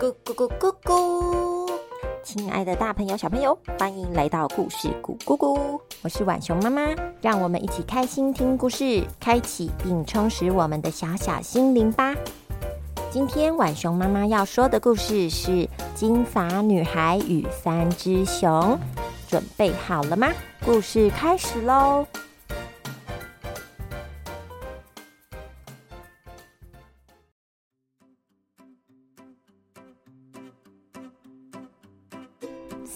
咕咕咕咕咕！亲爱的大朋友、小朋友，欢迎来到故事咕咕咕！我是浣熊妈妈，让我们一起开心听故事，开启并充实我们的小小心灵吧。今天浣熊妈妈要说的故事是《金发女孩与三只熊》，准备好了吗？故事开始喽！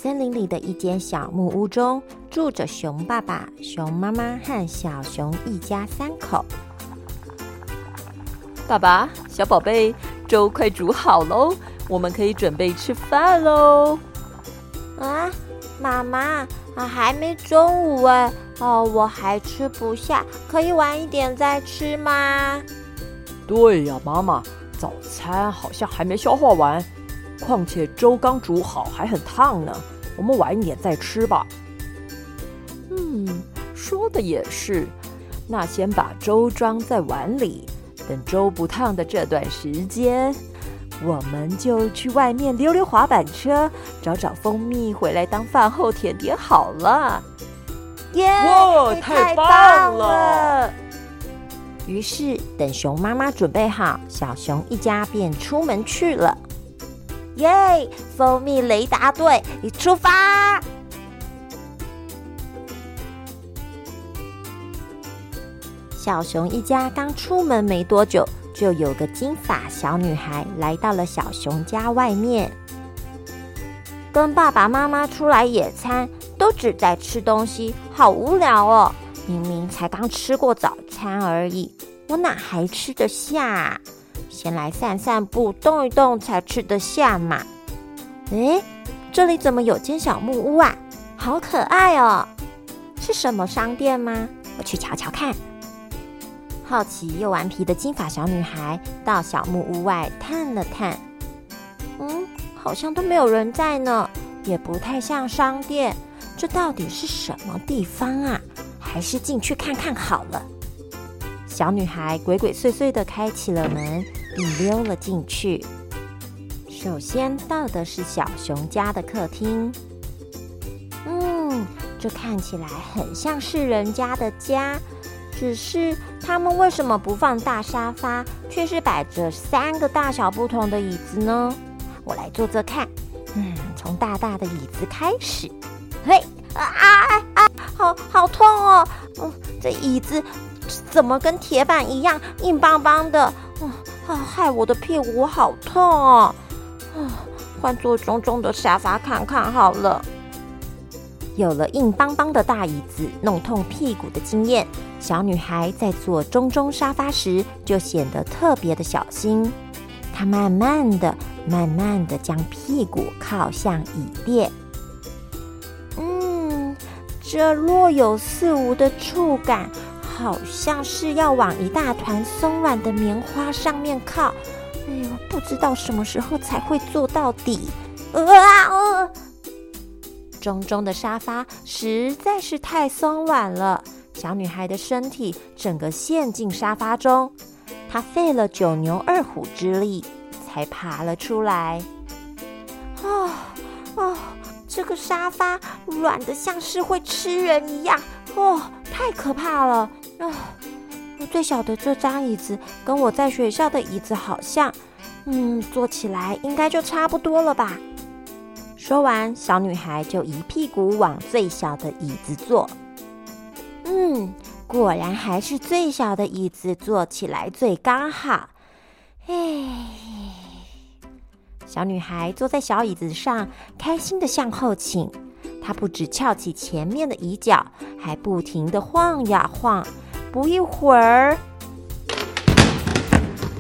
森林里的一间小木屋中，住着熊爸爸、熊妈妈和小熊一家三口。爸爸，小宝贝，粥快煮好喽，我们可以准备吃饭喽。啊，妈妈，啊，还没中午哎，哦，我还吃不下，可以晚一点再吃吗？对呀，妈妈，早餐好像还没消化完。况且粥刚煮好，还很烫呢。我们晚一点再吃吧。嗯，说的也是。那先把粥装在碗里，等粥不烫的这段时间，我们就去外面溜溜滑板车，找找蜂蜜回来当饭后甜点好了。耶！哇，太棒了！于是，等熊妈妈准备好，小熊一家便出门去了。耶！蜂蜜雷达队，出发！小熊一家刚出门没多久，就有个金发小女孩来到了小熊家外面。跟爸爸妈妈出来野餐，都只在吃东西，好无聊哦！明明才刚吃过早餐而已，我哪还吃得下？先来散散步，动一动才吃得下嘛。诶，这里怎么有间小木屋啊？好可爱哦！是什么商店吗？我去瞧瞧看。好奇又顽皮的金发小女孩到小木屋外探了探。嗯，好像都没有人在呢，也不太像商店。这到底是什么地方啊？还是进去看看好了。小女孩鬼鬼祟祟的开启了门。溜了进去。首先到的是小熊家的客厅。嗯，这看起来很像是人家的家，只是他们为什么不放大沙发，却是摆着三个大小不同的椅子呢？我来坐坐看。嗯，从大大的椅子开始。嘿，啊啊啊！好好痛哦！嗯，这椅子怎么跟铁板一样硬邦邦的？嗯。啊！害我的屁股好痛哦！啊，换坐中中的沙发看看好了。有了硬邦邦的大椅子弄痛屁股的经验，小女孩在坐中中沙发时就显得特别的小心。她慢慢的、慢慢的将屁股靠向椅垫。嗯，这若有似无的触感。好像是要往一大团松软的棉花上面靠，哎呦，不知道什么时候才会做到底。啊！中中的沙发实在是太松软了，小女孩的身体整个陷进沙发中，她费了九牛二虎之力才爬了出来。啊啊！这个沙发软的像是会吃人一样，哦，太可怕了。啊，我最小的这张椅子跟我在学校的椅子好像，嗯，坐起来应该就差不多了吧。说完，小女孩就一屁股往最小的椅子坐。嗯，果然还是最小的椅子坐起来最刚好。哎，小女孩坐在小椅子上，开心的向后倾。她不止翘起前面的椅角，还不停的晃呀晃。不一会儿，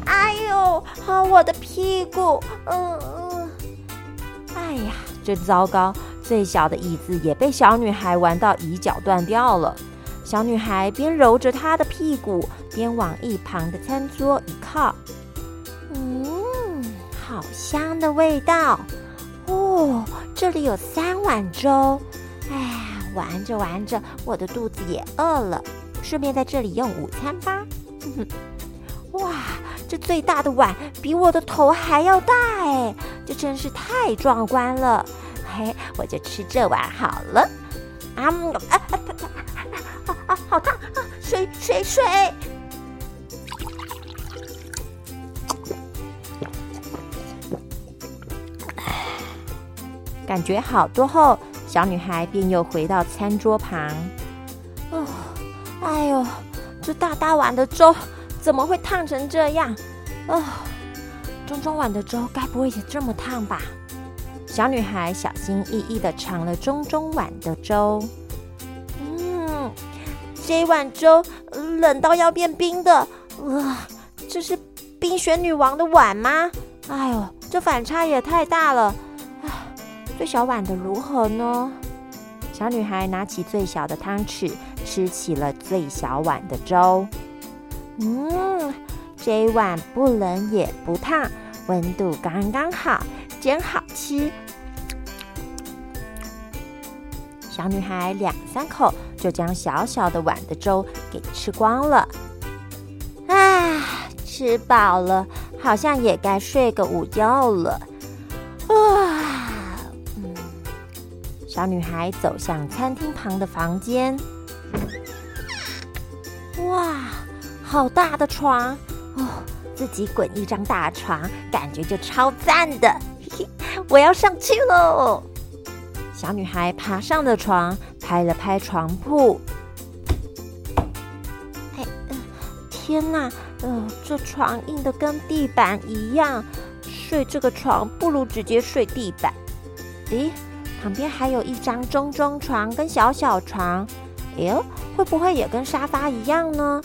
哎呦，好我的屁股！嗯嗯，哎呀，真糟糕！最小的椅子也被小女孩玩到椅脚断掉了。小女孩边揉着她的屁股，边往一旁的餐桌一靠。嗯，好香的味道哦！这里有三碗粥。哎呀，玩着玩着，我的肚子也饿了。顺便在这里用午餐吧。哼 哼哇，这最大的碗比我的头还要大哎，这真是太壮观了！嘿，我就吃这碗好了。啊啊啊啊！好烫啊！水水水！感觉好多后，小女孩便又回到餐桌旁。哎呦，这大大碗的粥怎么会烫成这样？哦，中中碗的粥该不会也这么烫吧？小女孩小心翼翼的尝了中中碗的粥。嗯，这一碗粥冷到要变冰的。哇，这是冰雪女王的碗吗？哎呦，这反差也太大了。最小碗的如何呢？小女孩拿起最小的汤匙，吃起了最小碗的粥。嗯，这一碗不冷也不烫，温度刚刚好，真好吃。小女孩两三口就将小小的碗的粥给吃光了。啊，吃饱了，好像也该睡个午觉了。小女孩走向餐厅旁的房间。哇，好大的床哦！自己滚一张大床，感觉就超赞的。我要上去喽！小女孩爬上了床，拍了拍床铺。哎，天哪！呃，这床硬的跟地板一样，睡这个床不如直接睡地板。咦？旁边还有一张中中床跟小小床，哎呦，会不会也跟沙发一样呢？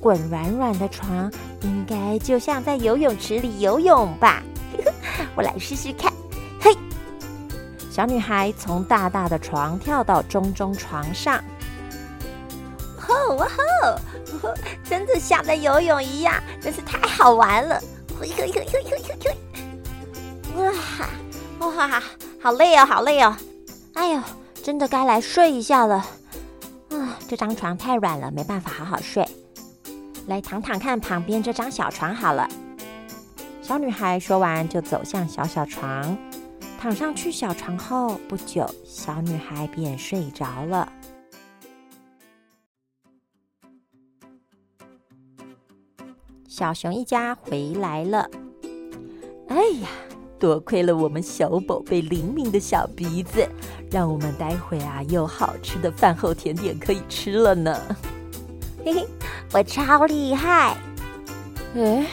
滚软软的床，应该就像在游泳池里游泳吧？我来试试看。嘿，小女孩从大大的床跳到中中床上，吼哇吼，真的像在游泳一样，真是太好玩了！嘿嘿嘿嘿嘿嘿，哇哇！好累哦，好累哦！哎呦，真的该来睡一下了。啊，这张床太软了，没办法好好睡。来躺躺看旁边这张小床好了。小女孩说完，就走向小小床，躺上去小床后，不久，小女孩便睡着了。小熊一家回来了。哎呀！多亏了我们小宝贝灵敏的小鼻子，让我们待会啊有好吃的饭后甜点可以吃了呢。嘿嘿，我超厉害！哎，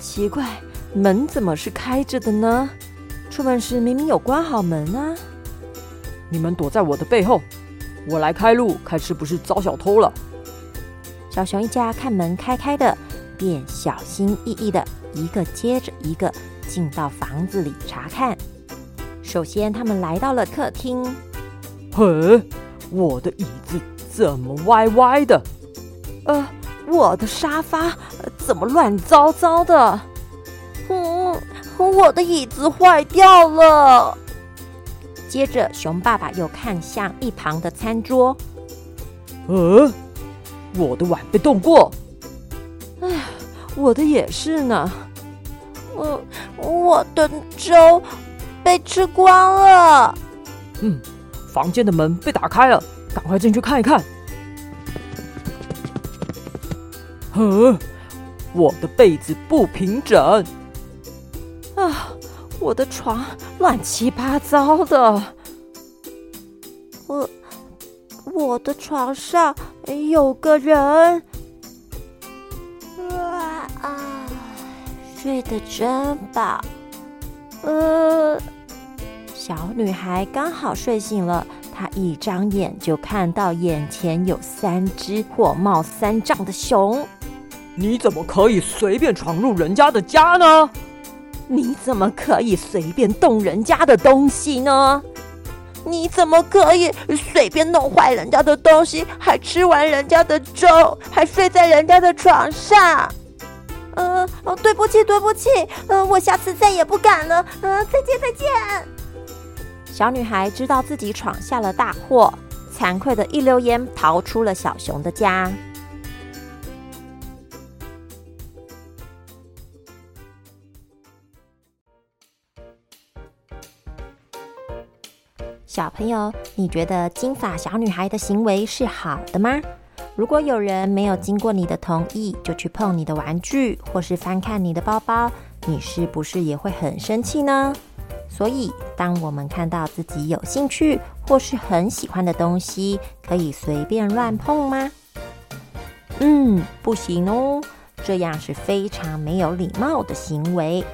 奇怪，门怎么是开着的呢？出门时明明有关好门啊！你们躲在我的背后，我来开路，看是不是遭小偷了。小熊一家看门开开的，便小心翼翼的一个接着一个。进到房子里查看。首先，他们来到了客厅。嘿，我的椅子怎么歪歪的？呃，我的沙发怎么乱糟糟的？嗯，我的椅子坏掉了。接着，熊爸爸又看向一旁的餐桌。呃，我的碗被动过。哎，我的也是呢。嗯，我的粥被吃光了。嗯，房间的门被打开了，赶快进去看一看。呵，我的被子不平整。啊，我的床乱七八糟的。我，我的床上有个人。睡得真饱，呃，小女孩刚好睡醒了，她一张眼就看到眼前有三只火冒三丈的熊。你怎么可以随便闯入人家的家呢？你怎么可以随便动人家的东西呢？你怎么可以随便弄坏人家的东西，还吃完人家的粥，还睡在人家的床上？呃哦对不起对不起呃我下次再也不敢了嗯再见再见。小女孩知道自己闯下了大祸惭愧的一溜烟逃出了小熊的家。小朋友你觉得金发小女孩的行为是好的吗？如果有人没有经过你的同意就去碰你的玩具，或是翻看你的包包，你是不是也会很生气呢？所以，当我们看到自己有兴趣或是很喜欢的东西，可以随便乱碰吗？嗯，不行哦，这样是非常没有礼貌的行为。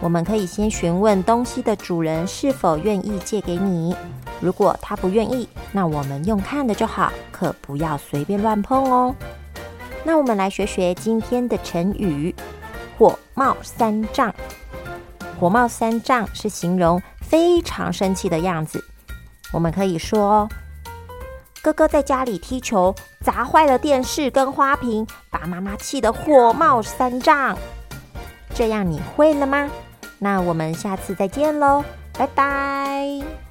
我们可以先询问东西的主人是否愿意借给你。如果他不愿意，那我们用看的就好，可不要随便乱碰哦。那我们来学学今天的成语“火冒三丈”。火冒三丈是形容非常生气的样子。我们可以说：“哥哥在家里踢球，砸坏了电视跟花瓶，把妈妈气得火冒三丈。”这样你会了吗？那我们下次再见喽，拜拜。